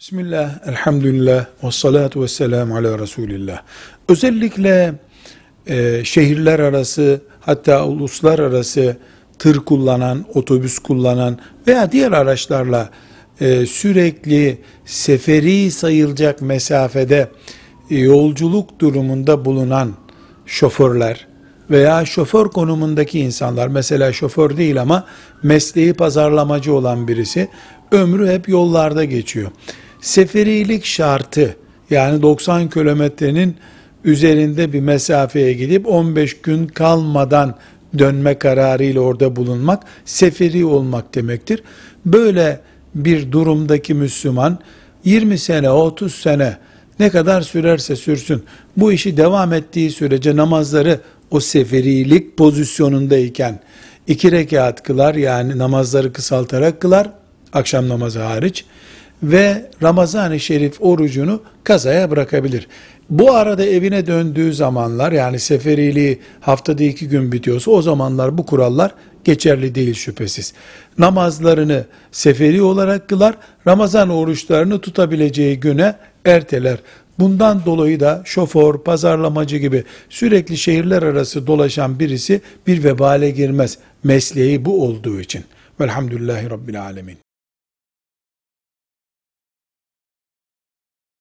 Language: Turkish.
Bismillah, elhamdülillah, ve salatu ve selamu ala Resulillah. Özellikle e, şehirler arası hatta uluslararası tır kullanan, otobüs kullanan veya diğer araçlarla e, sürekli seferi sayılacak mesafede e, yolculuk durumunda bulunan şoförler veya şoför konumundaki insanlar mesela şoför değil ama mesleği pazarlamacı olan birisi ömrü hep yollarda geçiyor. Seferilik şartı yani 90 kilometrenin üzerinde bir mesafeye gidip 15 gün kalmadan dönme kararıyla orada bulunmak seferi olmak demektir. Böyle bir durumdaki Müslüman 20 sene 30 sene ne kadar sürerse sürsün bu işi devam ettiği sürece namazları o seferilik pozisyonundayken iki rekat kılar yani namazları kısaltarak kılar akşam namazı hariç ve Ramazan-ı Şerif orucunu kazaya bırakabilir. Bu arada evine döndüğü zamanlar yani seferiliği haftada iki gün bitiyorsa o zamanlar bu kurallar geçerli değil şüphesiz. Namazlarını seferi olarak kılar, Ramazan oruçlarını tutabileceği güne erteler. Bundan dolayı da şoför, pazarlamacı gibi sürekli şehirler arası dolaşan birisi bir vebale girmez. Mesleği bu olduğu için. Velhamdülillahi Rabbil Alemin.